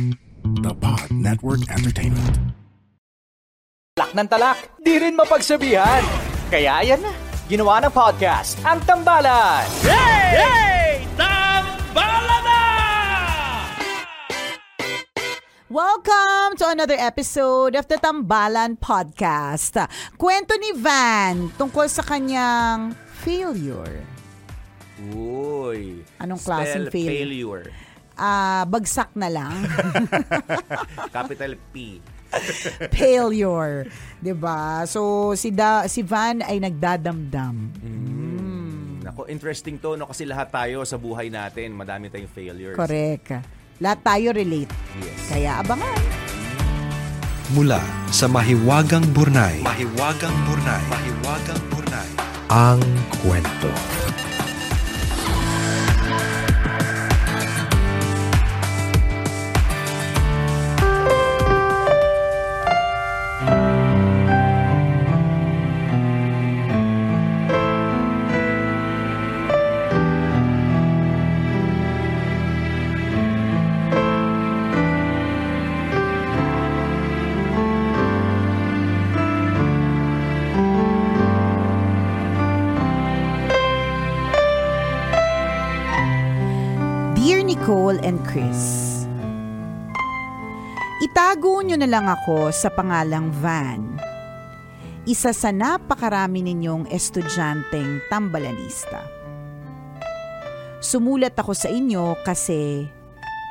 The Pod Network Entertainment. Talak ng talak, di rin mapagsabihan. Kaya yan na, ginawa ng podcast, ang Tambalan. Hey! Hey! Tambala na! Welcome to another episode of the Tambalan Podcast. Kwento ni Van tungkol sa kanyang failure. Uy. Anong klaseng spell fail- failure? Ah, bagsak na lang. Capital P. failure. 'Di ba? So si da, si Van ay nagdadamdam. Nako, interesting to, no? Kasi lahat tayo sa buhay natin, madami tayong failures. Correct. Lahat tayo relate. Kaya abangan. Mula sa Mahiwagang Burnay. Mahiwagang Burnay. Mahiwagang Burnay. Ang kwento. Chris, Itago nyo na lang ako sa pangalang Van. Isa sa napakarami ninyong estudyanteng tambalanista. Sumulat ako sa inyo kasi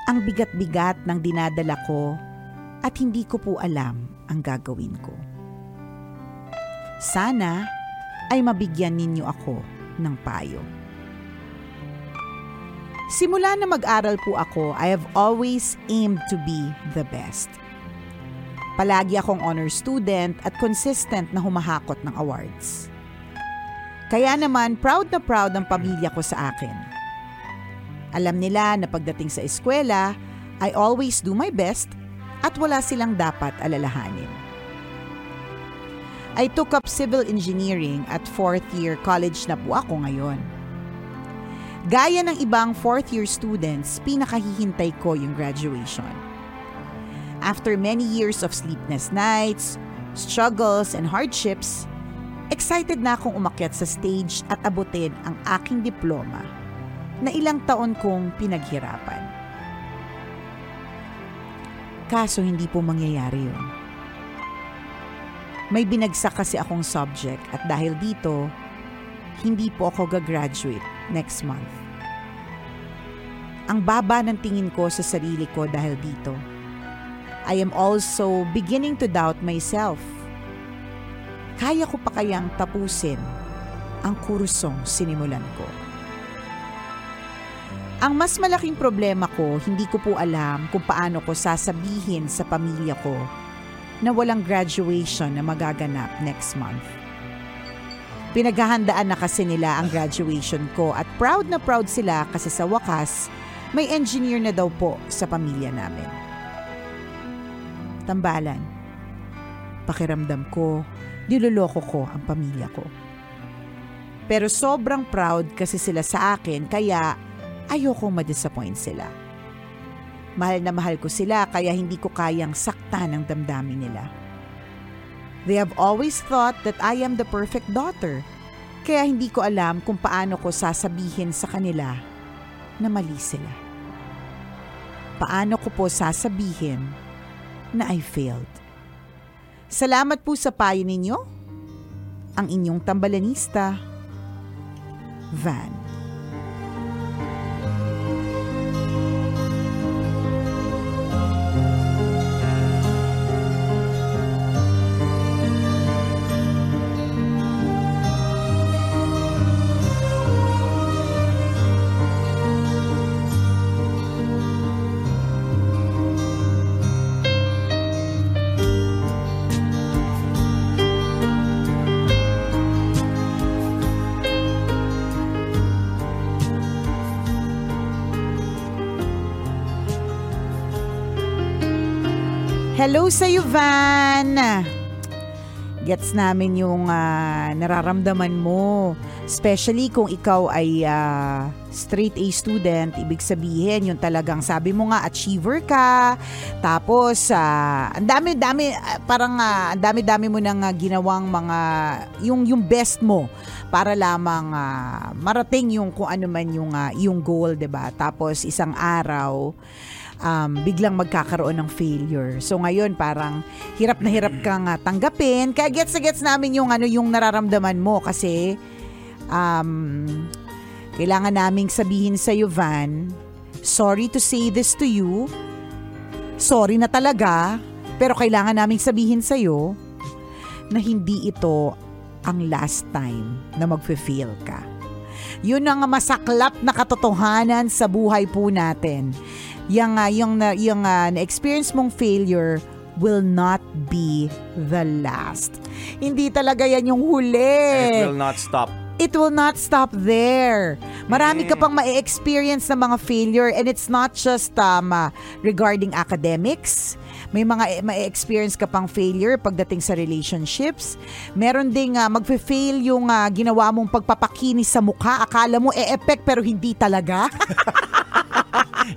ang bigat-bigat ng dinadala ko at hindi ko po alam ang gagawin ko. Sana ay mabigyan ninyo ako ng payo. Simula na mag-aral po ako, I have always aimed to be the best. Palagi akong honor student at consistent na humahakot ng awards. Kaya naman, proud na proud ang pamilya ko sa akin. Alam nila na pagdating sa eskwela, I always do my best at wala silang dapat alalahanin. I took up civil engineering at fourth year college na po ako ngayon. Gaya ng ibang fourth-year students, pinakahihintay ko yung graduation. After many years of sleepless nights, struggles, and hardships, excited na akong umakyat sa stage at abutin ang aking diploma na ilang taon kong pinaghirapan. Kaso hindi po mangyayari yun. May binagsak kasi akong subject at dahil dito, hindi po ako gagraduate next month. Ang baba ng tingin ko sa sarili ko dahil dito. I am also beginning to doubt myself. Kaya ko pa kayang tapusin ang kursong sinimulan ko. Ang mas malaking problema ko, hindi ko po alam kung paano ko sasabihin sa pamilya ko na walang graduation na magaganap next month. Pinaghahandaan na kasi nila ang graduation ko at proud na proud sila kasi sa wakas, may engineer na daw po sa pamilya namin. Tambalan. Pakiramdam ko, niloloko ko ang pamilya ko. Pero sobrang proud kasi sila sa akin kaya ayokong ma-disappoint sila. Mahal na mahal ko sila kaya hindi ko kayang saktan ang damdamin nila. They have always thought that I am the perfect daughter. Kaya hindi ko alam kung paano ko sasabihin sa kanila na mali sila. Paano ko po sasabihin na I failed. Salamat po sa payo ninyo. Ang inyong tambalanista, Van. Hello sa iyo, Van! Gets namin yung uh, nararamdaman mo. Especially kung ikaw ay uh, straight A student, ibig sabihin yung talagang sabi mo nga achiever ka. Tapos uh, ang dami-dami uh, parang uh, ang dami-dami mo nang uh, ginawang mga yung yung best mo para lamang uh, marating yung kung ano man yung uh, yung goal, 'di ba? Tapos isang araw um, biglang magkakaroon ng failure. So ngayon parang hirap na hirap kang uh, tanggapin. Kaya gets na gets namin yung ano yung nararamdaman mo kasi um, kailangan naming sabihin sa iyo Van, sorry to say this to you. Sorry na talaga, pero kailangan naming sabihin sa iyo na hindi ito ang last time na magfe-fail ka. Yun ang masaklap na katotohanan sa buhay po natin yung, uh, yung, uh, yung uh, na-experience mong failure will not be the last. Hindi talaga yan yung huli. It will not stop. It will not stop there. Marami ka pang ma-experience ng mga failure and it's not just um, uh, regarding academics. May mga ma-experience ka pang failure pagdating sa relationships. Meron ding uh, magfe-fail yung uh, ginawa mong pagpapakinis sa mukha. Akala mo e-effect pero hindi talaga.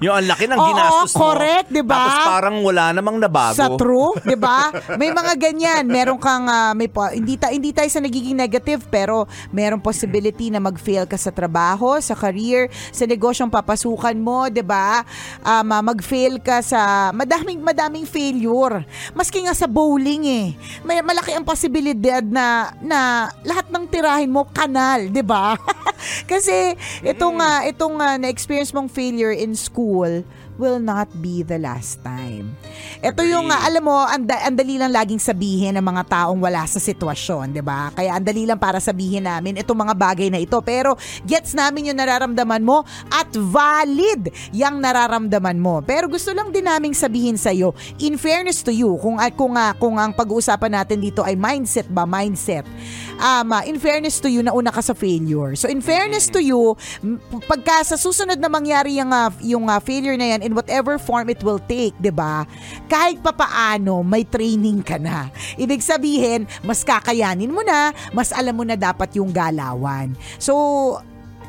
yung ang laki ng ginastos Oo, correct, mo. 'di ba? Tapos parang wala namang nabago. Sa true, 'di ba? May mga ganyan. Meron kang uh, may po, hindi ta, hindi tayo sa nagiging negative pero meron possibility na mag-fail ka sa trabaho, sa career, sa negosyong papasukan mo, 'di ba? Um, uh, mag-fail ka sa madaming madaming failure. Maski nga sa bowling eh. May malaki ang posibilidad na na lahat ng tirahin mo kanal, 'di ba? Kasi itong uh, itong uh, na-experience mong failure in school will not be the last time. Ito yung, uh, alam mo, ang, ang dali lang laging sabihin ng mga taong wala sa sitwasyon, di ba? Kaya ang dali lang para sabihin namin itong mga bagay na ito. Pero gets namin yung nararamdaman mo at valid yung nararamdaman mo. Pero gusto lang din naming sabihin sa iyo, in fairness to you, kung, kung, uh, kung ang pag-uusapan natin dito ay mindset ba, mindset, uh, in fairness to you, nauna ka sa failure. So in fairness to you, pagka sa susunod na mangyari yung, uh, yung uh, failure na yan, in whatever form it will take, 'di ba? Kahit papaano may training ka na. Ibig sabihin, mas kakayanin mo na, mas alam mo na dapat yung galawan. So,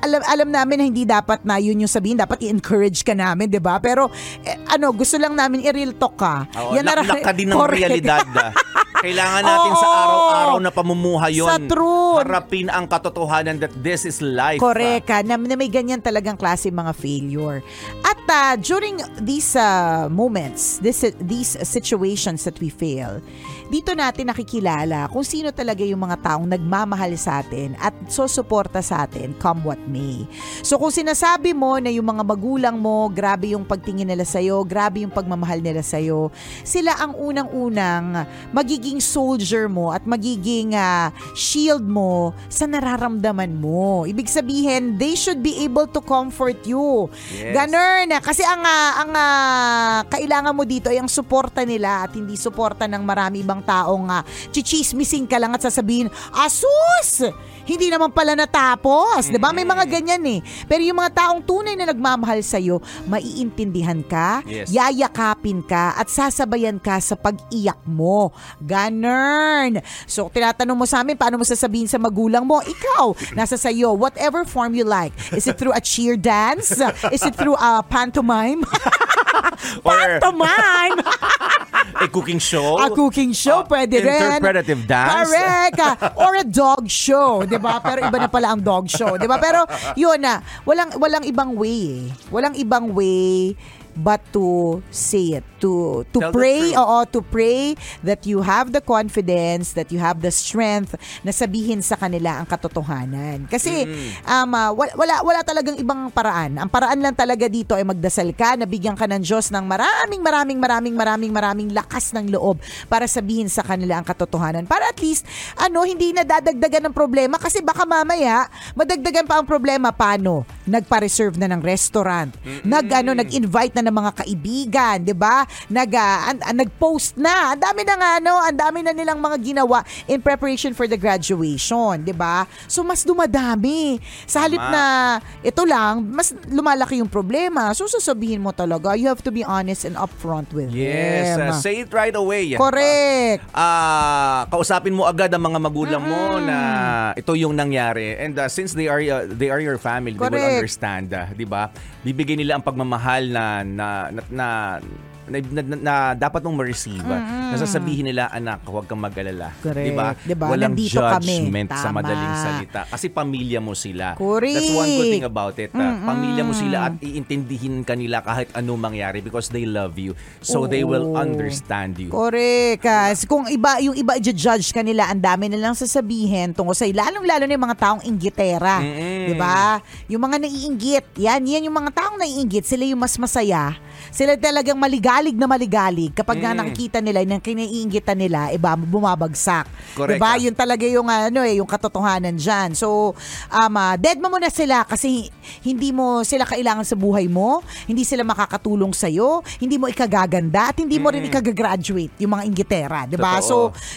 alam alam namin na hindi dapat na yun yung sabihin, dapat i-encourage ka namin, 'di ba? Pero eh, ano, gusto lang namin i-real talk ka. Oo, Yan laklak ka din ng correct. realidad. Ah. Kailangan natin Oo, sa araw-araw na pamumuhay yon. Sa truth. Harapin ang katotohanan that this is life. Correct ka, na, na may ganyan talagang klase mga failure. At uh, during these uh, moments, this, these situations that we fail, dito natin nakikilala kung sino talaga yung mga taong nagmamahal sa atin at susuporta sa atin come what may. So kung sinasabi mo na yung mga magulang mo, grabe yung pagtingin nila sa'yo, grabe yung pagmamahal nila sa'yo, sila ang unang-unang magiging soldier mo at magiging uh, shield mo sa nararamdaman mo. Ibig sabihin, they should be able to comfort you. Yes. Ganun. Kasi ang, uh, ang uh, kailangan mo dito ay ang suporta nila at hindi suporta ng marami ibang ibang taong uh, chichismising ka lang at sasabihin, asus! Hindi naman pala natapos. 'di ba May mga ganyan eh. Pero yung mga taong tunay na nagmamahal sa'yo, maiintindihan ka, Yes. yayakapin ka, at sasabayan ka sa pag-iyak mo. Ganern. So, tinatanong mo sa amin, paano mo sasabihin sa magulang mo? Ikaw, nasa sa'yo, whatever form you like. Is it through a cheer dance? Is it through a pantomime? Or pantomime! a cooking show. A cooking show, Uh, pwede rin. interpretative dance. Correct. ah. Or a dog show, 'di ba? Pero iba na pala ang dog show, 'di ba? Pero 'yun na, walang walang ibang way eh. Walang ibang way but to say it to to Tell pray oo to pray that you have the confidence that you have the strength na sabihin sa kanila ang katotohanan. Kasi um, ah, wala, wala wala talagang ibang paraan. Ang paraan lang talaga dito ay magdasal ka nabigyan ka ng Diyos ng maraming maraming maraming maraming maraming lakas ng loob para sabihin sa kanila ang katotohanan. Para at least ano hindi na dadagdagan ng problema kasi baka mamaya madagdagan pa ang problema. Paano nagpa-reserve na ng restaurant. Nag ano nag-invite na ng mga kaibigan 'di ba? Nag ah, an- an- nag-post na. Ang dami na nga ano ang dami na nilang mga ginawa in preparation for the graduation 'di ba? So mas dumadami. Sa halip Tama. na ito lang mas lumalaki yung problema. So sasabihin mo talaga you have to be honest and upfront with Yes, them uh, say it right away. correct. Ah, kausapin mo agad ang mga magulang mo na ito yung nangyari. And uh, since they are uh, they are your family, they will Correct. Understand, uh, 'di ba? Bibigyan nila ang pagmamahal na na na, na na, na- na- dapat mong ma-receive. uh, Na sasabihin nila, anak, huwag kang mag-alala. Correct. 'Di ba? Diba? Walang Nandito kami. judgment sa Tama. madaling salita. Kasi pamilya mo sila. Correct. That's one good thing about it. uh, Pamilya mo sila at iintindihin ka nila kahit anong mangyari because they love you. So they will Oo. understand you. Correct. Kasi kung iba, yung iba i-judge kanila, ang dami nilang sasabihin tungkol sa lalong-lalo na yung mga taong inggitera. Mm-mm. 'Di ba? Yung mga naiinggit. Yan, yan yung mga taong naiinggit, sila yung mas masaya. Sila talagang maligalig na maligalig kapag nga Mm. nakikita nila yung kinaiinggitan nila, iba bumabagsak. Correct 'Di ba? ka. Yun talaga yung ano eh, yung katotohanan diyan. So, um, ah, dead mo muna sila kasi hindi mo sila kailangan sa buhay mo, hindi sila makakatulong sa hindi mo ikagaganda at hindi mo rin ikagagraduate yung mga inggitera, 'di ba? Totoo. So,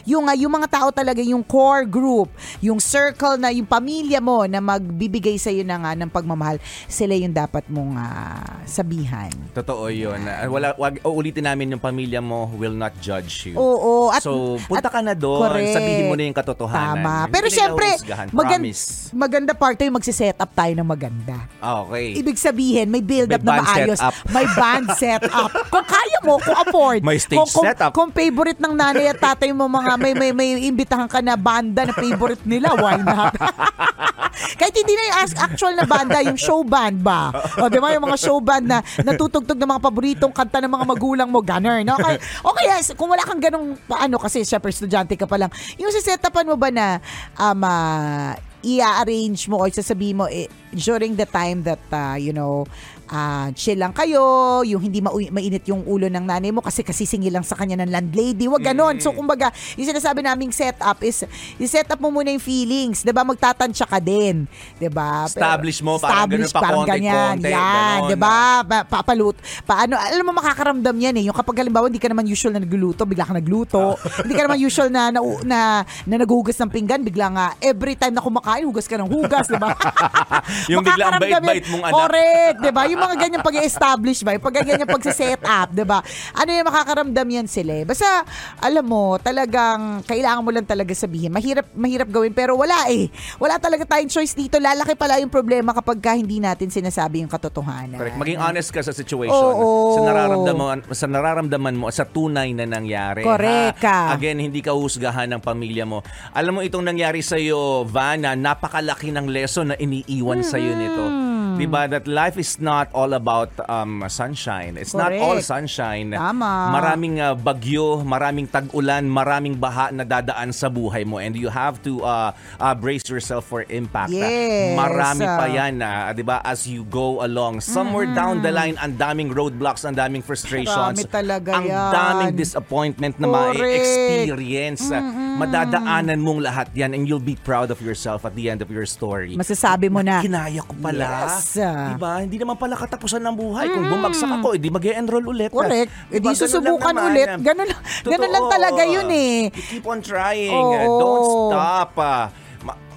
yung ah, yung mga tao talaga yung core group, yung circle na yung pamilya mo na magbibigay sa iyo ng ah, ng pagmamahal, sila yung dapat mong ah, sabihan. Totoo yun. Uh, Wala, wag, uulitin namin yung pamilya mo will not judge you. Oo, at- so, punta at- ka na doon. correct. Sabihin mo na yung katotohanan. Tama. Hindi Pero nila syempre, magan- Promise. maganda part yung magsiset up tayo ng maganda. Ah, Okay. Ibig sabihin, may build up na maayos. May band set up. Kung kaya mo, kung afford. May stage kung, kung, setup. Kung favorite ng nanay at tatay mo mga may may may imbitahan ka na banda na favorite nila, why not? Kahit hindi na yung actual na banda, yung show band ba? O, di ba? Yung mga show band na natutugtog ng mga paboritong kanta ng mga magulang mo, ganun. No? Okay, okay yes, kung wala kang ganong, paano kasi, syempre, estudyante ka pa lang. Yung sisetapan mo ba na, um, ah, i-arrange mo o sasabihin mo eh, during the time that, uh, you know, ah, chill lang kayo, yung hindi mau- mainit yung ulo ng nanay mo kasi kasisingil lang sa kanya ng landlady. Wag ganon. So, kumbaga, yung sinasabi naming setup is, i-set up mo muna yung feelings. 'di ba Magtatansya ka din. 'di ba Pero- Establish mo, parang ganun establish, pa, parang konti, ganyan. konti, Yan, ganon. 'di ba Pa, papalut. Paano, alam mo, makakaramdam yan eh. Yung kapag halimbawa, hindi ka naman usual na nagluluto, bigla ka nagluto. hindi ka naman usual na, na, na, na naghuhugas ng pinggan, bigla nga, every time na kumakain, hugas ka ng hugas, di ba? Yung bigla ang bait-bait mong anak. Correct, di ba? Yung mga ganyan pag-establish ba? Yung pag ganyan pag-set up, di ba? Ano yung makakaramdam yan sila eh. Basta, alam mo, talagang kailangan mo lang talaga sabihin. Mahirap, mahirap gawin, pero wala eh. Wala talaga tayong choice dito. Lalaki pala yung problema kapag ka hindi natin sinasabi yung katotohanan. Correct. Maging honest ka sa situation. Oo. Sa nararamdaman sa nararamdaman mo sa tunay na nangyari. Correct ha? ka. Again, hindi ka husgahan ng pamilya mo. Alam mo itong nangyari sa iyo, Vanna, napakalaki ng lesson na iniiwan sa iyo nito. Hmm. 'Di ba that life is not all about um, sunshine. It's not Correct. all sunshine. Tama. Maraming uh, bagyo, maraming tag-ulan, maraming baha na dadaan sa buhay mo and you have to uh, uh, brace yourself for impact. Yes. Marami pa Ah. yan, ah, 'di ba, as you go along. Somewhere down the line, ang daming roadblocks, ang daming frustrations. Marami talaga ang yan. daming disappointment na Correct. ma-experience. Madadaanan mong lahat yan and you'll be proud of yourself at the end of your story. Masasabi mo na. Kinaya ko pala. Yes. Mm. Diba? Hindi naman pala katapusan ng buhay. Kung bumagsak ako, edi mag enroll ulit. Correct. Di Diba? Ganun susubukan ulit. Ganun, lang- ganun lang talaga yun eh. You keep on trying. Oo. Don't stop.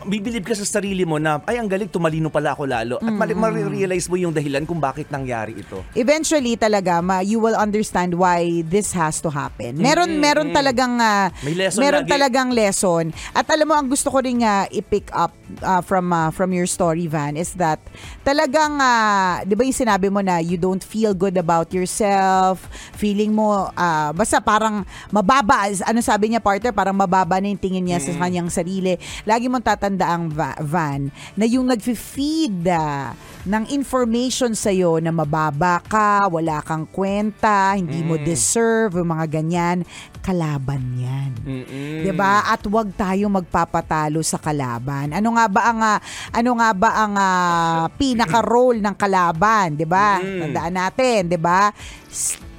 Bibilib ka sa sarili mo na, ay, ang galing, tumalino pala ako lalo. At mali- marirealize mo yung dahilan kung bakit nangyari ito. Eventually talaga ma, you will understand why this has to happen. Meron meron talagang May lesson meron lagi. talagang lesson. At alam mo ang gusto ko ring ah, i-pick up ah, from ah, from your story Van is that talagang ah, 'di ba yung sinabi mo na you don't feel good about yourself, feeling mo ah, basta parang mababa ano sabi niya partner parang mababa na yung tingin niya sa kanyang sarili. Lagi mong tatandaang Va- Van na yung nagfi-feed ah, ng information sa'yo na mababa ka, wala kang kwenta, hindi mo deserve, yung mga ganyan, kalaban yan. Mm-mm. 'Di ba? At wag tayong magpapatalo sa kalaban. Ano nga ba ang ah, ano nga ba ang ah, pinaka-role ng kalaban, 'di ba? Tandaan natin, 'di ba?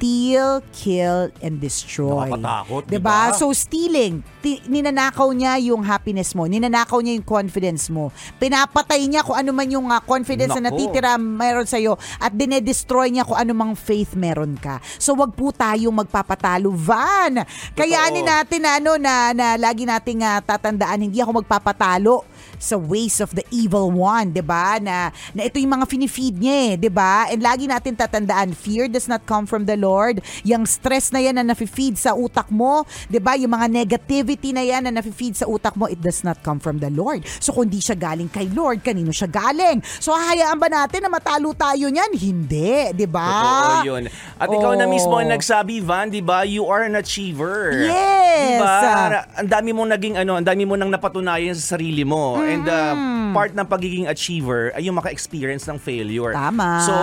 Steal, kill and destroy. Nakakatakot, 'Di 'di ba? ba? So stealing, ti- ninanakaw niya yung happiness mo, ninanakaw niya yung confidence mo. Pinapatay niya kung ano man yung ah, confidence na Nako. natitira meron sa at dinedestroy niya kung ano mang faith meron ka. So wag po tayong magpapatalo, Van. Kayanin natin na ano na, na lagi nating ah, tatandaan hindi ako magpapatalo sa ways of the evil one, 'di ba? Na na ito yung mga finifeed niya, eh, 'di ba? And lagi natin tatandaan, fear does not come from the Lord. Yung stress na yan na nafe-feed sa utak mo, 'di ba? Yung mga negativity na yan na nafe-feed sa utak mo, it does not come from the Lord. So kung di siya galing kay Lord, kanino siya galing? So hahayaan ba natin na matalo tayo niyan? Hindi, 'di ba? Totoo yun. At ikaw na Oh. mismo ang nagsabi, Van, di ba? You are an achiever. Yes. Di ba? Ang dami mong naging ano, ang dami mo nang napatunayan sa sarili mo. And uh, part ng pagiging achiever ay yung maka-experience ng failure. Tama. So,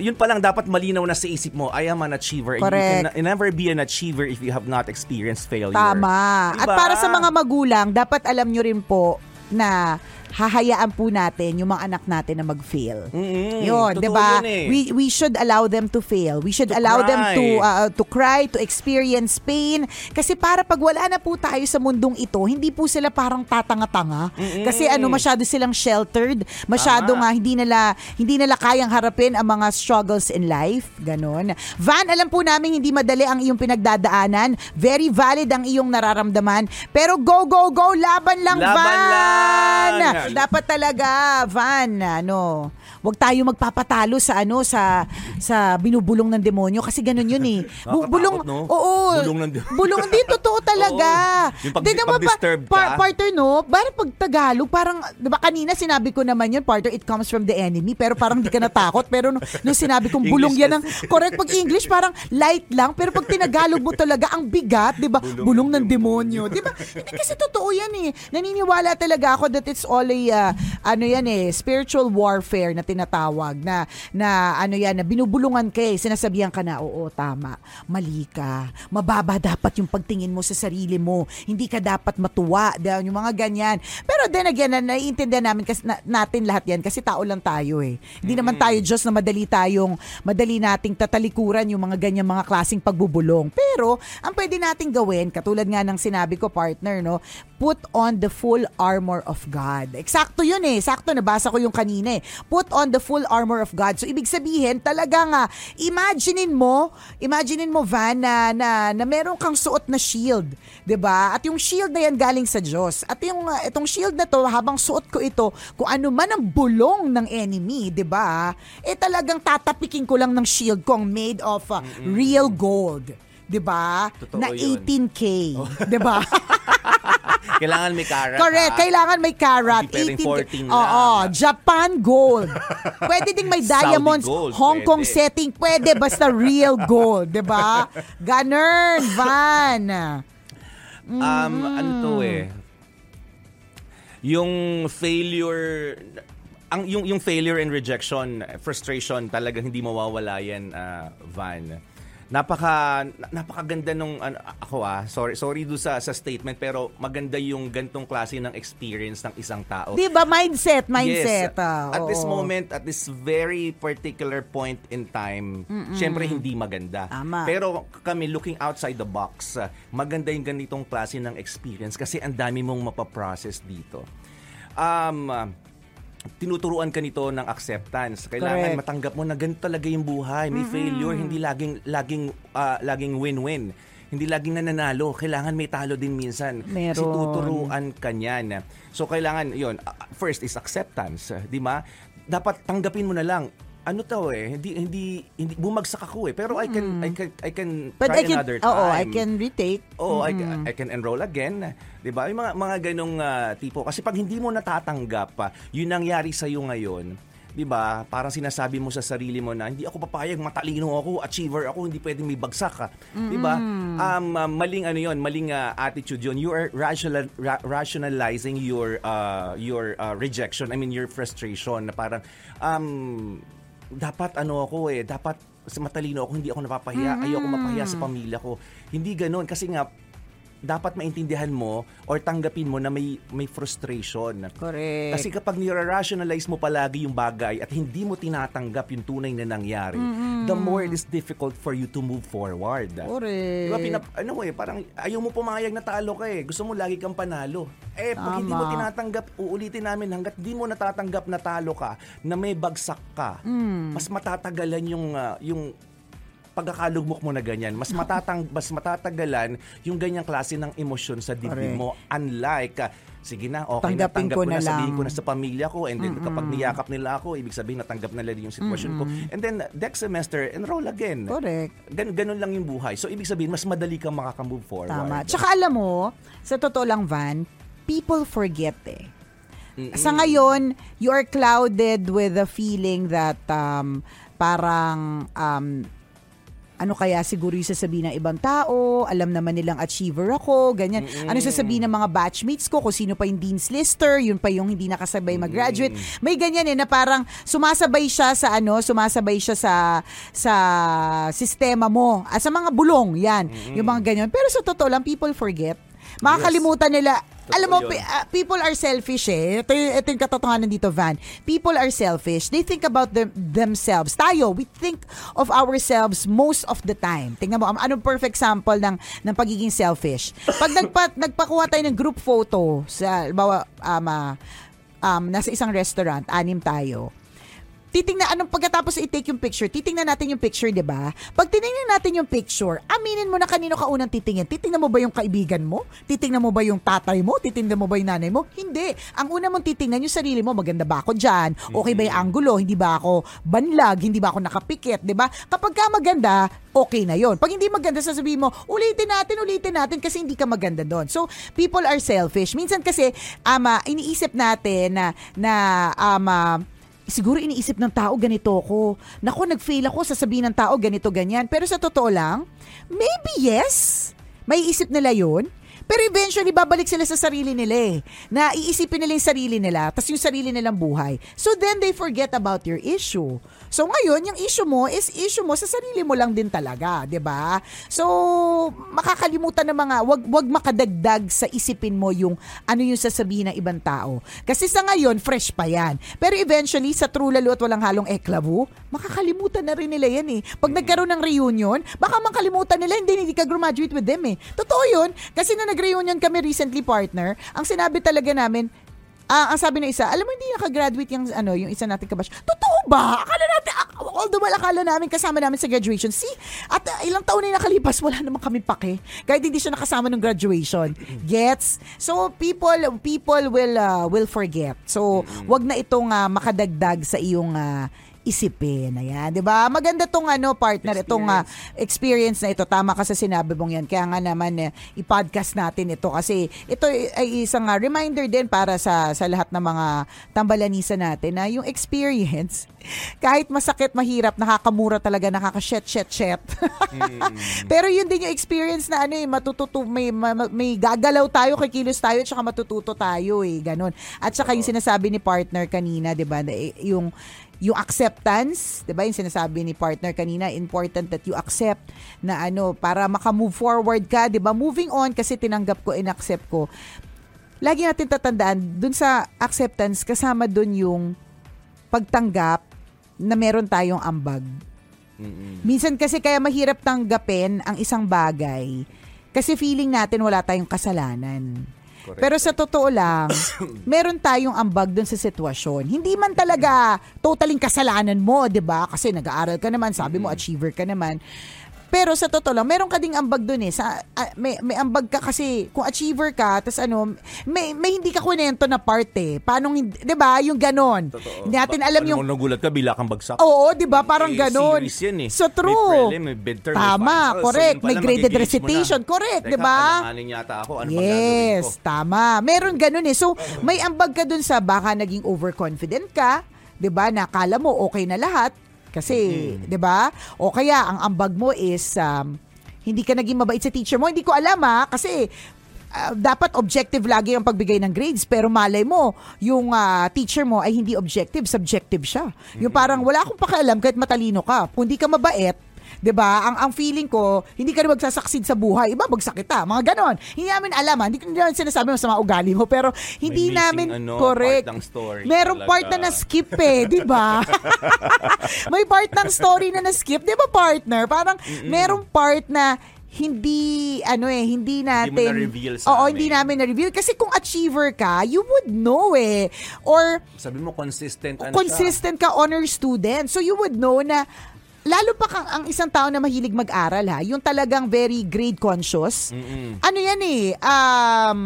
yun pa lang dapat malinaw na sa isip mo, I am an achiever. And Correct. You can never be an achiever if you have not experienced failure. Tama. At Diba? para sa mga magulang, dapat alam nyo rin po na hahayaan po natin yung mga anak natin na mag-fail. Mm-mm. Yun, 'di ba? eh. We we should allow them to fail. We should To allow them cry. to uh, to cry, to experience pain kasi para pag wala na po tayo sa mundong ito, hindi po sila parang tatanga-tanga. Kasi ano masyado silang sheltered, masyado Tama. nga hindi nila hindi nila kayang harapin ang mga struggles in life, ganon. Van, alam po namin hindi madali ang iyong pinagdadaanan. Very valid ang iyong nararamdaman. Pero go go go, laban lang Laban Van. lang. Dapat talaga, Van, ano, wag tayo magpapatalo sa ano sa sa binubulong ng demonyo kasi ganun yun eh. Bu- bulong, no? oo. Bulong ng demonyo. Bulong din totoo talaga. Oo. Yung pag- Di naman pag disturbed ka. partner no, parang pag Tagalog, parang, di ba kanina sinabi ko naman yun, partner, it comes from the enemy, pero parang di ka natakot. Pero nung, nung sinabi kong bulong English yan ng, correct, pag English, parang light lang, pero pag Tinagalog mo talaga, ang bigat, di ba? Bulong, ng demonyo. Di ba? Hindi kasi totoo yan eh. Naniniwala talaga ako that it's all a, uh, ano yan eh, spiritual warfare na tinatawag na, na ano yan, na binubulungan ka eh, sinasabihan ka na, oo, tama, mali ka, mababa dapat yung pagtingin mo sa sarili mo, hindi ka dapat matuwa, da- yung mga ganyan. Pero then again, na, naiintindihan namin kasi, na- natin lahat yan kasi tao lang tayo eh. Hindi naman tayo Diyos na madali tayong, madali nating tatalikuran yung mga ganyan mga klaseng pagbubulong. Pero, ang pwede nating gawin, katulad nga ng sinabi ko partner, no, put on the full armor of God. Eksakto yun eh. Sakto, nabasa ko yung kanina eh. Put on the full armor of God. So, ibig sabihin, talaga nga, imaginein mo, imaginein mo, Van, na, na, na meron kang suot na shield. 'di ba? At yung shield na yan galing sa Diyos. At yung uh, itong shield na to, habang suot ko ito, kung ano man ang bulong ng enemy, 'di ba? Eh talagang tatapikin ko lang ng shield ko ang made of uh, real gold. 'Di ba? Na yun. 18K. 'Di ba? Kailangan may karat. Correct. ha? Kailangan may karat. Hindi pwedeng 14 lang. Oo. Japan gold. Pwede ding may diamonds. gold, Hong Kong pwede. setting. Pwede. Basta real gold. 'di ba? Ganun, Van. Um, ano to eh. Yung failure ang yung yung failure and rejection, frustration talagang hindi mawawala yan, ah, Van. Napaka na- napakaganda nung ano, ako ah sorry sorry do sa sa statement pero maganda yung gantong klase ng experience ng isang tao. Di ba? Mindset, mindset. Yes. ah, At this oo. moment, at this very particular point in time, Mm-mm. syempre hindi maganda. Tama. Pero kami looking outside the box, maganda yung ganitong klase ng experience kasi ang dami mong mapaprocess dito. Um, tinuturuan ka nito ng acceptance. Kailangan Correct. matanggap mo na ganito talaga yung buhay. May Mm-mm. failure, hindi laging laging ah, laging win-win. Hindi laging nananalo. Kailangan may talo din minsan. Kasi Meron. tuturuan ka niyan. So kailangan, yon first is acceptance. ah, Di ba? Dapat tanggapin mo na lang. Ano to eh, hindi hindi hindi bumagsak ako eh. Pero I can I can I can But try I can, another time. oo, I can retake. Oo, I, Mm-mm. I can enroll again. 'Di ba? Yung mga mga ganong ah, tipo kasi pag hindi mo natatanggap, ah, yun nangyari sa iyo ngayon. 'Di ba? Parang sinasabi mo sa sarili mo na hindi ako papayag, matalino ako, achiever ako, hindi pwedeng may bagsak ka. 'Di ba? Um ah, maling ano 'yon, maling ah, attitude 'yon. You are rational ra- rationalizing your uh, your ah, rejection, I mean your frustration na parang um dapat ano ako eh, dapat matalino ako, hindi ako napapahiya, ayoko mapahiya sa pamilya ko. Hindi ganoon kasi nga dapat maintindihan mo or tanggapin mo na may may frustration. Correct. Kasi kapag nira-rationalize mo palagi yung bagay at hindi mo tinatanggap yung tunay na nangyari, Mm-mm. the more it is difficult for you to move forward. Correct. Diba, pinap, ano eh, parang ayaw mo pumayag na talo ka eh. Gusto mo lagi kang panalo. Eh, pag hindi mo Tama. tinatanggap, uulitin namin hanggat di mo natatanggap na talo ka, na may bagsak ka, Mm. mas matatagalan yung, ah, yung pagkakalugmok mo na ganyan. Mas matatang mas matatagalan yung ganyang klase ng emosyon sa dibdib Correct. mo. Unlike, sige na, okay Tanggapin na, tanggap ko ko na, na sabihin ko na sa pamilya ko. And then Mm-mm. kapag niyakap nila ako, ibig sabihin natanggap nila yung sitwasyon ko. Mm-mm. And then next semester, enroll again. Correct. Gan ganun lang yung buhay. So ibig sabihin, mas madali kang makakamove forward. Tama. Tsaka alam mo, sa totoo lang, Van, people forget eh. Mm-mm. Sa ngayon, you are clouded with the feeling that um, parang um, ano kaya siguro yung sasabihin ng ibang tao, alam naman nilang achiever ako, ganyan. Mm-mm. Ano sasabihin ng mga batchmates ko, kung sino pa yung dean's lister, yun pa yung hindi nakasabay mag-graduate. May ganyan eh, na parang sumasabay siya sa ano, sumasabay siya sa sa sistema mo, ah, sa mga bulong, yan, yung mga ganyan. Pero sa totoo lang, people forget. Makakalimutan nila, alam mo, pi- ah, people are selfish eh. Ito, yung- ito yung katotohanan dito, Van. People are selfish. They think about them, themselves. Tayo, we think of ourselves most of the time. Tingnan mo, um, anong perfect sample ng, ng pagiging selfish? Pag nagpa, nagpakuha tayo ng group photo, sa, bawa, um, ah, um, nasa isang restaurant, anim tayo, titingnan anong pagkatapos i-take yung picture, titingnan natin yung picture, 'di ba? Pag tiningnan natin yung picture, aminin mo na kanino ka unang titingin. Titingnan mo ba yung kaibigan mo? Titingnan mo ba yung tatay mo? Titingnan mo ba yung nanay mo? Hindi. Ang una mong titingnan yung sarili mo, maganda ba ako diyan? Okay ba yung angulo? Hindi ba ako banlag? Hindi ba ako nakapikit, 'di ba? Kapag ka maganda, okay na 'yon. Pag hindi maganda, sasabihin mo, ulitin natin, ulitin natin kasi hindi ka maganda doon. So, people are selfish. Minsan kasi ama iniisip natin na na ama siguro iniisip ng tao ganito ako. Nako, nag-fail ako, sasabihin ng tao ganito, ganyan. Pero sa totoo lang, maybe yes. May isip nila yun. Pero eventually, babalik sila sa sarili nila eh. Na iisipin nila yung sarili nila, tas yung sarili nilang buhay. So then they forget about your issue. So ngayon, yung issue mo is issue mo sa sarili mo lang din talaga, 'di ba? So makakalimutan ng mga wag wag makadagdag sa isipin mo yung ano yung sasabihin ng ibang tao. Kasi sa ngayon, fresh pa 'yan. Pero eventually sa true lalo at walang halong eklabu, makakalimutan na rin nila 'yan eh. Pag nagkaroon ng reunion, baka makalimutan nila hindi hindi ka graduate with them eh. Totoo 'yun kasi na nag-reunion kami recently partner, ang sinabi talaga namin, Ah, ang sabi ng isa, alam mo hindi nakagraduate yung ano, yung isa nating kabash. Totoo ba? Akala natin ak- although wala akala namin kasama namin sa graduation. See, at uh, ilang taon na nakalipas, wala naman kami pake. Kahit hindi siya nakasama ng graduation. Gets? So people people will uh, will forget. So wag na itong uh, makadagdag sa iyong uh, isipin. Ayan, 'di ba? Maganda tong ano partner itong uh, experience na ito. Tama ka sa sinabi mong 'yan. Kaya nga naman eh, i-podcast natin ito kasi ito ay isang uh, reminder din para sa sa lahat ng mga tambalanisa natin na yung experience kahit masakit, mahirap, nakakamura talaga, nakaka-shet, shet, shet. Pero yun din yung experience na ano eh, matututo, may, ma- ma- may gagalaw tayo, kikilos tayo, tsaka matututo tayo eh, ganun. At saka yung sinasabi ni partner kanina, di ba, eh, yung yung acceptance, 'di ba? Yung sinasabi ni partner kanina, important that you accept na ano para maka-move forward ka, 'di ba? Moving on kasi tinanggap ko, inaccept ko. Lagi natin tatandaan, dun sa acceptance kasama dun yung pagtanggap na meron tayong ambag. Minsan kasi kaya mahirap tanggapin ang isang bagay kasi feeling natin wala tayong kasalanan. Correct. Pero sa totoo lang, meron tayong ambag dun sa sitwasyon. Hindi man talaga totaling kasalanan mo, 'di ba? Kasi nag-aaral ka naman, sabi mo achiever ka naman. Pero sa totoo lang, meron ka ding ambag dun eh. Sa, ah, may, may ambag ka kasi kung achiever ka, tas ano, may, may hindi ka kunento na part eh. Paano, hindi, di ba? Yung ganon. Hindi natin alam Ano yung... mo nagulat ka, bila kang bagsak. Oo, di ba? Parang Eh, ganon. series yan eh. So May true. prelim, may midterm, may Tama, finals. correct. So, may graded recitation. Correct, di ba? alanganin yata ako. Ano Yes, tama. Meron ganun eh. So, may ambag ka dun sa baka naging overconfident ka, 'di ba? Nakala mo okay na lahat kasi, 'di ba? O kaya ang ambag mo is um, hindi ka naging mabait sa teacher mo. Hindi ko alam ha, kasi ah, dapat objective lagi ang pagbigay ng grades pero malay mo yung ah, teacher mo ay hindi objective, subjective siya. Yung parang wala akong pakialam kahit matalino ka. Kung hindi ka mabait, 'di ba? Ang ang feeling ko, hindi ka rin magsasucceed sa buhay. Iba bagsak kita. Mga ganon. Hindi namin alam, ha? hindi ko hindi namin sinasabi mo sa mga ugali mo, pero hindi missing, namin ano, correct. part ng story Merong talaga. part na na-skip eh, 'di ba? May part ng story na na-skip, 'di ba, partner? Parang merong part na hindi ano eh hindi natin na-reveal sa Oo, amin. hindi namin na-reveal kasi kung achiever ka, you would know eh. Or Sabi mo, consistent ano consistent ka honor student. So you would know na lalo pa kang ang isang tao na mahilig mag-aral ha, yung talagang very grade conscious. Ano yan eh, um,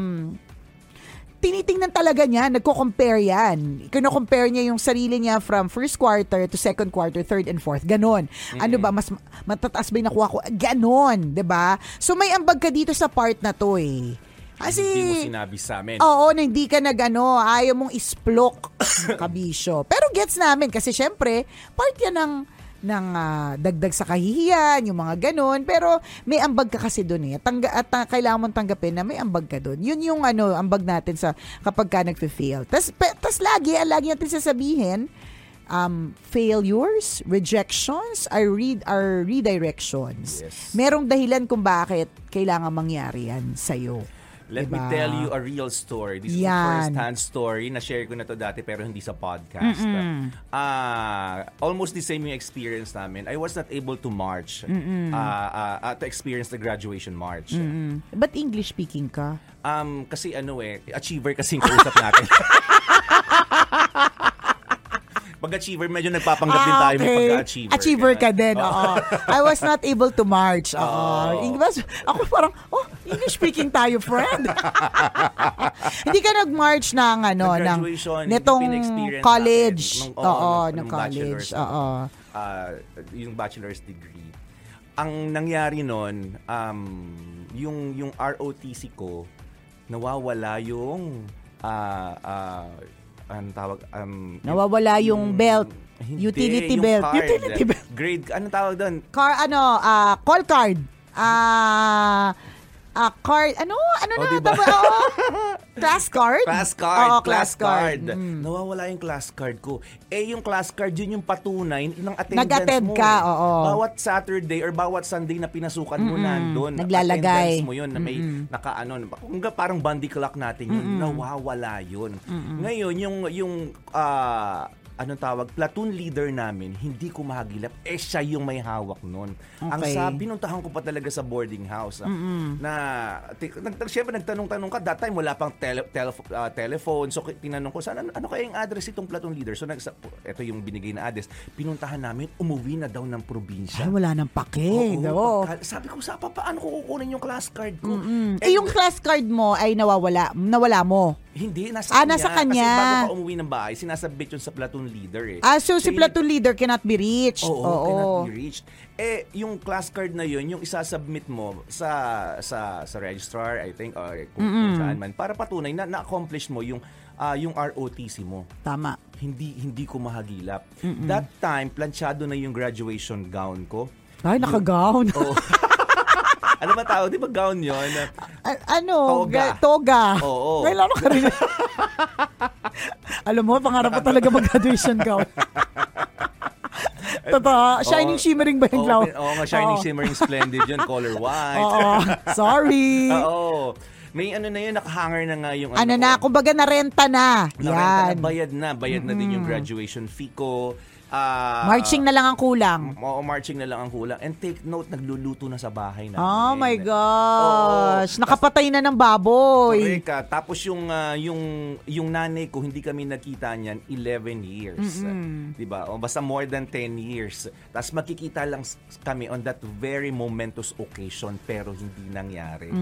tinitingnan talaga niya, nagko-compare yan. Kino-compare niya yung sarili niya from first quarter to second quarter, third and fourth. Ganon. Ano ba, mas matataas ba yung nakuha ko? Ganon, ba? So may ambag ka dito sa part na to eh. Kasi, Hindi mo sinabi sa amin. Oo, na hindi ka nag-ano, ayaw mong isplok kabisyo. Pero gets namin kasi syempre, part yan ng ng ah, dagdag sa kahihiyan, yung mga ganun. Pero may ambag ka kasi doon eh. Tangga, at ah, kailangan mong tanggapin na may ambag ka doon. Yun yung ano, ambag natin sa kapag ka nag-fail. Tas, pe- tas lagi, lagi natin sasabihin, um, failures, rejections, are, re- are redirections. Yes. Merong dahilan kung bakit kailangan mangyari yan sa'yo. Let me Diba? tell you a real story. This is a Yan. first-hand story. Na-share ko na to dati pero hindi sa podcast. Ah, almost the same yung experience namin. I was not able to march. ah, ah, to experience the graduation march. Ba't English speaking ka? Um, kasi ano eh, achiever kasi yung kausap natin. Pag achiever, medyo nagpapanggap din tayo may pagka-achiever. Ah, Achiever ka din, Oo. I was not able to march. Oo. Oo. English, ako parang, oh, English speaking tayo, friend. Hindi ka nag-march ng ano, ng pin-experience college. natin. Nung- Oo, ng college. Oo. ah, yung bachelor's degree. Ang nangyari nun, um, yung, yung ROTC ko, nawawala yung ah ah anong tawag um Nawawala yung belt. hindi, Utility yung belt. card. Utility belt. Grade, anong tawag doon? Car, ano, ah, call card. Ah, ah, card, ano, ano Oh, na, diba? oo. Class card? Class card, Oo, class, card. Mm. Nawawala yung class card ko. Eh, yung class card, yun yung patunay ng attendance Nag-attend mo. ka, oo. Bawat Saturday or bawat Sunday na pinasukan mo Mm-mm. nandun. Naglalagay. Attendance mo yun na may naka ano, hangga parang bandy clock natin yun. Nawawala yun. Ngayon, yung, yung, ah, anong tawag, platoon leader namin, hindi ko mahagilap. Eh, siya yung may hawak nun. Ang Okay. sabi, pinuntahan ko pa talaga sa boarding house. ah, Na, ti- nag, syempre, nagtanong-tanong ka. That time, wala pang tele, tele- ah, telephone. So, tinanong ko, saan, ano, ano kaya yung address itong platoon leader? So, nagsa, ito yung binigay na address. Pinuntahan namin, umuwi na daw ng probinsya. Ay, wala nang pake. Oo, Oo. pagka- sabi ko, sa pa, paano ko kukunin yung class card ko? Eh, yung class card mo ay nawawala. Nawala mo. Hindi, nasa Ah, kanya. nasa kanya. Kasi bago ka umuwi ng bahay, sinasabit yun sa platoon leader eh. Ah, so si Siya yung- platoon leader cannot be reached. Oo, Oo. cannot be reached. Eh, yung class card na yun, yung isasubmit mo sa sa sa registrar, I think, or kung, kung saan man, para patunay na na-accomplish mo yung ah, yung ROTC mo. Tama. Hindi hindi ko mahagilap. That time, planchado na yung graduation gown ko. Ay, naka-gown. Oo. ano ba tawag? Di ba gown yun? A- ano? Toga. ga- Toga. Oo. May laro ka rin. Alam mo, pangarap ko talaga mag-graduation gown. Totoo. Shining, Oo. shimmering ba yung Oo, pin- Oo nga, shining, Oo. shimmering, splendid yun. Color white. Oo. Sorry. Oo. May ano na yun, nakahanger na nga yung Ano ko. na, kumbaga narenta na. Narenta Yan. na, bayad na. Bayad na din yung graduation fee ko. Ah, Marching na lang ang kulang. Oo, marching na lang ang kulang. And take note, nagluluto na sa bahay namin. Oh my gosh. Nakapatay na ng baboy. Correct ka. Tapos yung ah, yung yung nanay ko hindi kami nakita niyan 11 years. 'Di ba? O basta more than 10 years. Tapos makikita lang kami on that very momentous occasion pero hindi nangyari.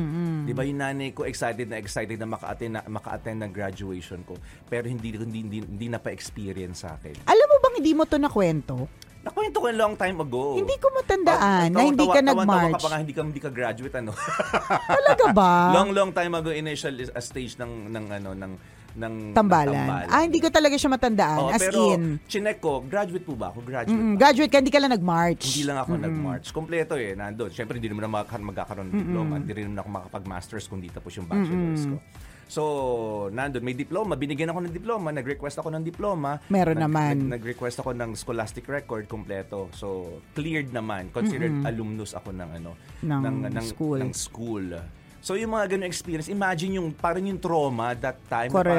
'Di ba? Yung nanay ko excited na excited na maka-attend na, maka-attend ng graduation ko pero hindi hindi hindi, hindi na pa-experience sa akin. Alam mo bang hindi mo to nakwento? Nakwento ko a long time ago. Hindi ko matandaan Oh, na hindi ka nag-march. Tawa ka pa nga, hindi ka, hindi ka graduate, ano? Talaga ba? long, long time ago, initial a stage ng, ng, ano, ng, ng Tambalan. Ah, hindi ko talaga siya matandaan. Oo, As pero, in. chinek ko, graduate po ba ako? Graduate Mm, graduate ka, hindi ka lang nag-march. Hindi lang ako nag-march. Kompleto eh, nandun. Siyempre, hindi naman na magka- magkakaroon ng diploma. Hindi rin naman ako makapag-masters kung di tapos yung bachelor's ko. So, nandun, may diploma. Binigyan ako ng diploma. Nag-request ako ng diploma. Meron Nag- naman. nag- nag-request ako ng scholastic record kompleto. So, cleared naman. Considered alumnus ako ng ano, Ng school. ng school. So yung mga ganung experience, imagine yung parang yung trauma that time. Correct.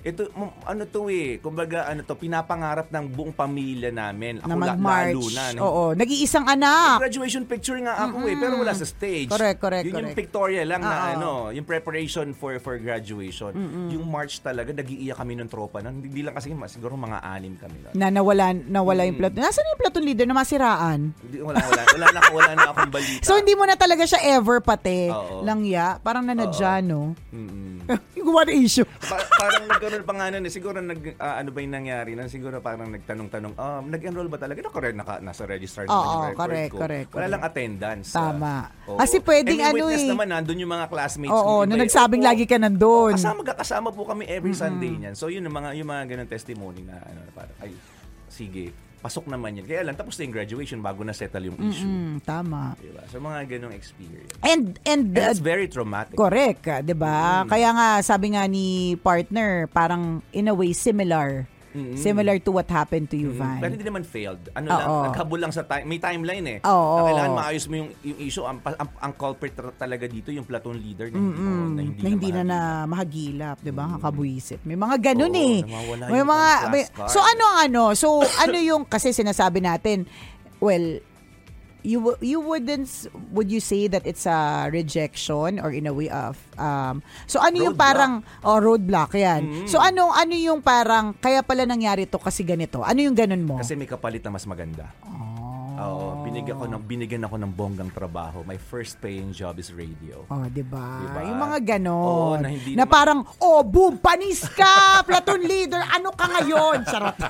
Parang, ito, ano to eh, kumbaga ano to, pinapangarap ng buong pamilya namin. Ako na mag-march. lalo na. ng- Oo, nag-iisang anak. Graduation picture nga ako eh, pero wala sa stage. Correct, correct, Yun yung correct. pictorial lang na Oo. ano, yung preparation for for graduation. Yung march talaga, nag-iiyak kami ng tropa nun. Hindi lang kasi, siguro mga anim kami nun. Na nawala, nawala yung Mm. platoon. Nasaan yung platoon leader na masiraan? Hindi, wala, wala, wala, na, wala na akong balita. So, hindi mo na talaga siya ever pati. Oo. Langya. Parang nanadya, no? Yung what issue. Pa- parang nagkaroon pa nga nun eh. Siguro nag, ah, ano ba yung nangyari nun? Siguro parang nagtanong-tanong, um, nag-enroll ba talaga? No, correct, naka, nasa registrar naman Oo, yung record correct, ko. correct, Wala correct. lang attendance. Tama. Ah, oo. Kasi pwedeng ano witness eh. naman, nandun yung mga classmates. Oo, na iba eh. nagsabing Opo, lagi ka nandun. Kasama, magkakasama po kami every Sunday niyan. So yun, yung mga, yung mga ganun testimony na, ano, na parang, ay, sige, pasok naman yan. Kaya lang, tapos na yung graduation bago na settle yung issue. Mm, tama. Diba? So mga ganung experience. And, and, And uh, it's very traumatic. correct, 'di ba? Kaya nga sabi nga ni partner, parang in a way similar. Similar to what happened to you, Van. Pero hindi naman failed. Ano lang, Oo. naghabol lang sa time. May timeline eh. Oo. Na kailangan maayos mo yung, yung issue. Ang, ang, ang culprit ta- talaga dito, yung platoon leader na hindi, mo- na hindi, na hindi na, na mahagilap. 'di ba? Kakabuisip. May mga ganun Oo, eh. May mga may-. So ano ano? So ano yung kasi sinasabi natin, well, you you wouldn't would you say that it's a rejection or in a way of um so ano yung Roadblock. parang oh roadblock yan. So ano ano yung parang kaya pala nangyari to kasi ganito. Ano yung ganun mo? Kasi may kapalit na mas maganda. Oo, binigyan ko ng binigyan ako ng bonggang trabaho. My first paying job is radio. Oh, 'di ba? Diba? Yung mga ganon. Oo, na hindi na naman- parang, oh, boom, panis ka, platoon leader, ano ka ngayon? Charot.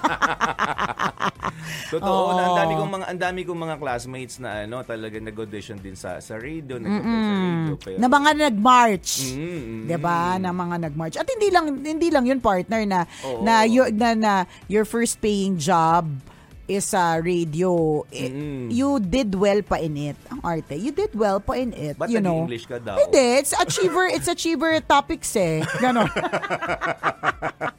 Totoo, Oo. na ang dami kong mga ang dami kong mga classmates na ano, talaga nag-audition din sa sa radio, nag-apply sa radio. Pero, na mga nag-march. Mm, mm, 'Di ba? Na mga nag-march. At hindi lang hindi lang 'yun partner na Oo. na, you, na na your first paying job is sa radio. Mm. You did well pa in it. Ang arte. You did well pa in it, Ba't you know. nag-English ka daw? Hindi, it's achiever, it's achiever topics eh. Ganon.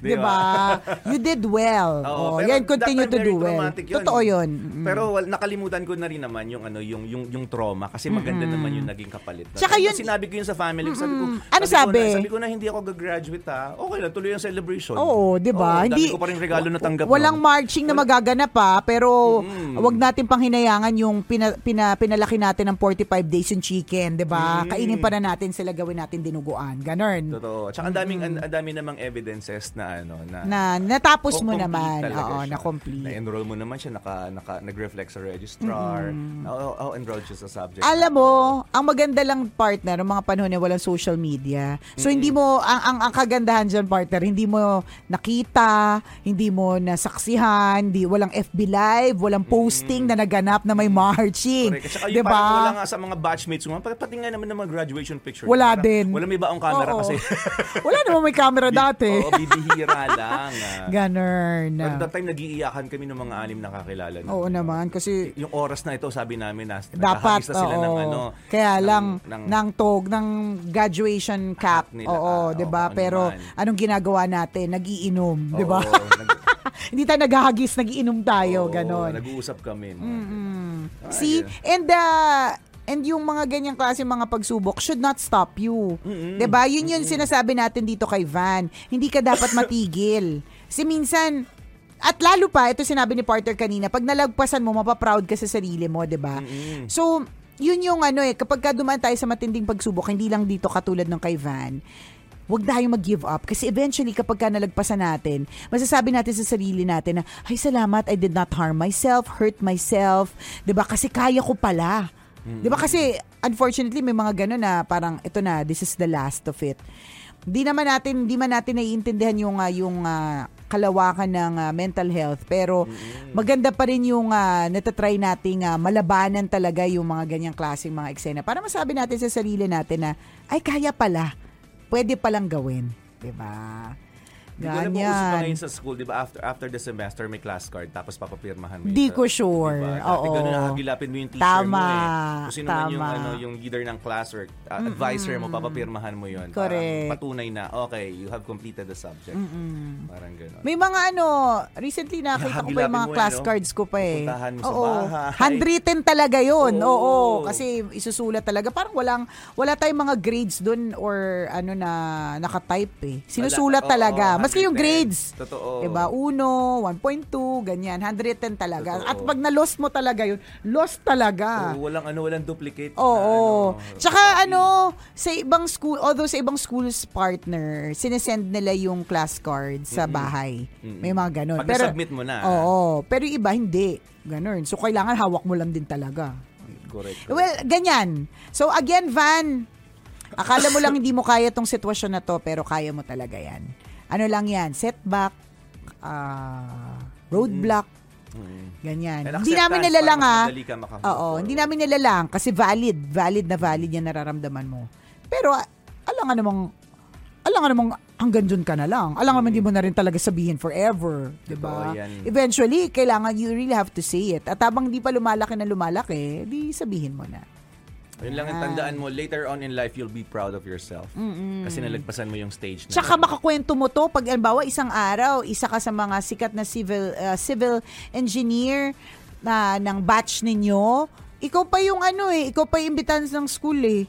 Di ba? You did well. Oo, oh, yan continue to do well. yun. Totoo 'yun. Mm. Pero well, nakalimutan ko na rin naman yung ano yung yung yung trauma kasi maganda naman yung naging kapalit. Tsaka Sabi ko, yun- sinabi ko yun sa family ko, sabi ko, Ano ko sabi? na, sabi ko na hindi ako gagraduate ha. Okay lang, tuloy ang celebration. Oo, 'di ba? Dami ko pa rin regalo na tanggap. Walang nun. marching na magaganap pa, pero Mm. wag natin pang hinayangan yung pina, pina- pinalaki natin ng 45 days yung chicken, 'di ba? Mm. Kainin pa na natin sila gawin natin dinuguan. Ganon. Totoo. Tsaka ang daming ang, ang dami namang evidences na ano na Na natapos mo naman. Oo, siya. na complete. Na-enroll mo naman siya, naka, naka, nag-reflect sa registrar. Na, oh, oh, enrolled siya sa subject. Alam mo, ang maganda lang partner, ng mga panahon na walang social media. So hindi mo ang, ang ang kagandahan diyan partner, hindi mo nakita, hindi mo nasaksihan, hindi walang FB live, walang posting na naganap na may marching. Correct. 'Di parang wala ba? nga sa mga batchmates mo, pati, pati nga naman ng mga graduation picture. Wala Parang din. Wala may baong camera Oo. kasi. Wala naman may camera dati. Oo, bibihira lang. ah. Ganun. At that time, nag-iiyakan kami ng mga anim na kakilala. namin. Oo naman kasi Yung oras na ito, sabi namin, na, dapat na sila oo. ng ano. Kaya ng- lang ng- ng tog ng graduation cap. nila. Oo, Ah, 'di ba? ano Pero man. anong ginagawa natin? Nagiinom, 'di ba? Hindi tayo naghahagis, nagiinom tayo, Oo, ganon. Nag-uusap kami. mga Mm-mm. Ah, See, yeah. and uh, and yung mga ganyang klase mga pagsubok should not stop you. 'Di ba? Yun yun sinasabi natin dito kay Van. Hindi ka dapat matigil. Kasi minsan at lalo pa, ito sinabi ni Porter kanina, pag nalagpasan mo, mapaproud ka sa sarili mo, 'di ba? So, yun yung ano eh, kapag ka dumaan tayo sa matinding pagsubok, hindi lang dito katulad ng kay Van, huwag tayong mag-give up. Kasi eventually, kapag ka nalagpasan natin, masasabi natin sa sarili natin na, ay salamat, I did not harm myself, hurt myself. 'Di ba Kasi kaya ko pala. 'Di ba Kasi, unfortunately, may mga gano'n na parang, ito na, this is the last of it. Di naman natin, di man natin naiintindihan yung, ah, yung ah, kalawakan ng ah, mental health. Pero, maganda pa rin yung uh, natatry nating ah, malabanan talaga yung mga ganyang klaseng mga eksena. Para masabi natin sa sarili natin na, ay, kaya pala pwede palang gawin. 'Di ba? Hindi ko alam kung uso Ganyan. ngayon sa school, di ba? After, after the semester, may class card, tapos papapirmahan mo. yun Di sa- ko sure. Diba? Dati Oo. ganun, nakagilapin mo yung teacher Tama. mo eh. Kung sino man yung, Tama. ano, yung leader ng class or uh, advisor mo, papapirmahan mo yun. Correct. Parang patunay na, okay, you have completed the subject. Parang ganun. May mga ano, recently nakita ko pa yung mga mo eh, class no? cards ko pa eh. Pupuntahan mo sa Oo. bahay. Handwritten talaga yun. Oo. Oo. Kasi isusulat talaga. Parang walang, wala tayong mga grades dun or ano na nakatype eh. Sinusulat Wala. talaga. Oo, Maski yung 110. grades. Totoo. Diba? Uno, 1.2, ganyan. Handwritten talaga. Totoo. At pag na-lost mo talaga yun, lost talaga. Oo, walang ano, walang duplicate. Oo. na, ano, Tsaka copy. ano, sa ibang school, although sa ibang schools partner, sinesend nila yung class card sa bahay. May mga ganun. Pag na-submit mo na. Oo. Pero yung iba, hindi. Ganun. So, kailangan hawak mo lang din talaga. Correct. correct. Well, ganyan. So, again, Van, akala mo lang hindi mo kaya tong sitwasyon na to, pero kaya mo talaga yan. Ano lang yan? Setback, ah, roadblock, ganyan. And Hindi namin nilalang ha. Oo, hindi namin nilalang kasi valid, valid na valid yan nararamdaman mo. Pero alam nga namang alam nga namang hanggang dun ka na lang. Alam nga hindi mo na rin talaga sabihin forever, 'di ba? Eventually, kailangan you really have to say it. At habang di pa lumalaki na lumalaki, di sabihin mo na. Yun lang ang tandaan mo, later on in life, you'll be proud of yourself. Kasi nalagpasan mo yung stage na. Tsaka makakwento mo to pag halimbawa isang araw, isa ka sa mga sikat na civil uh, civil engineer na ng batch ninyo, ikaw pa yung ano eh, ikaw pa yung imbitan ng school eh.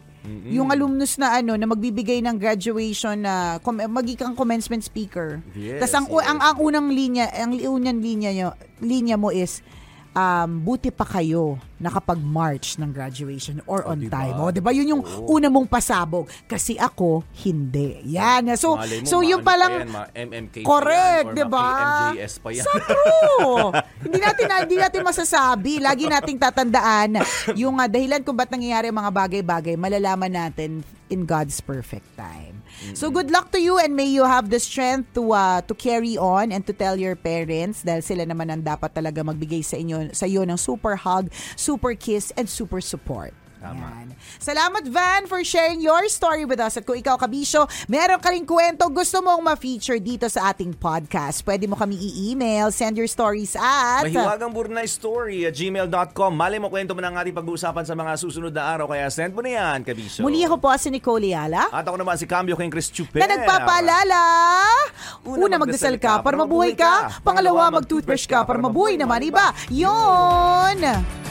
Yung alumnus na ano na magbibigay ng graduation na com- magiging commencement speaker. Yes, Tapos ang, yes. ang ang unang linya, ang unang linya nyo, linya mo is um, buti pa kayo nakapag-march ng graduation or on diba? time. O, 'di ba? Yun yung Oo. una mong pasabog kasi ako hindi. Yan. So Malay mo, so yung pa ma- MMK Correct, 'di ba? ma-KMJS pa yan. Sa true. hindi natin hindi natin masasabi. Lagi nating tatandaan yung ah, dahilan kung ba't nangyayari ang mga bagay-bagay, malalaman natin in God's perfect time. So good luck to you and may you have the strength to uh, to carry on and to tell your parents dahil sila naman ang dapat talaga magbigay sa inyo sa iyo ng super hug, super kiss and super support. Yan. Salamat Van for sharing your story with us. At kung ikaw kabisyo, meron ka rin kwento gusto mong ma-feature dito sa ating podcast. Pwede mo kami i-email, send your stories at... Mahiwagang Burnay Story at gmail.com. Mali mo kwento mo ng ating pag-uusapan sa mga susunod na araw. Kaya send mo na yan, Kabisyo. Muli ako po si Nicole Yala. At ako naman si Cambio King Chris Chuper. na nagpapaalala. Una, magdasal ka para mabuhay ka. Pangalawa, mag-toothbrush ka para mabuhay naman iba. Yon!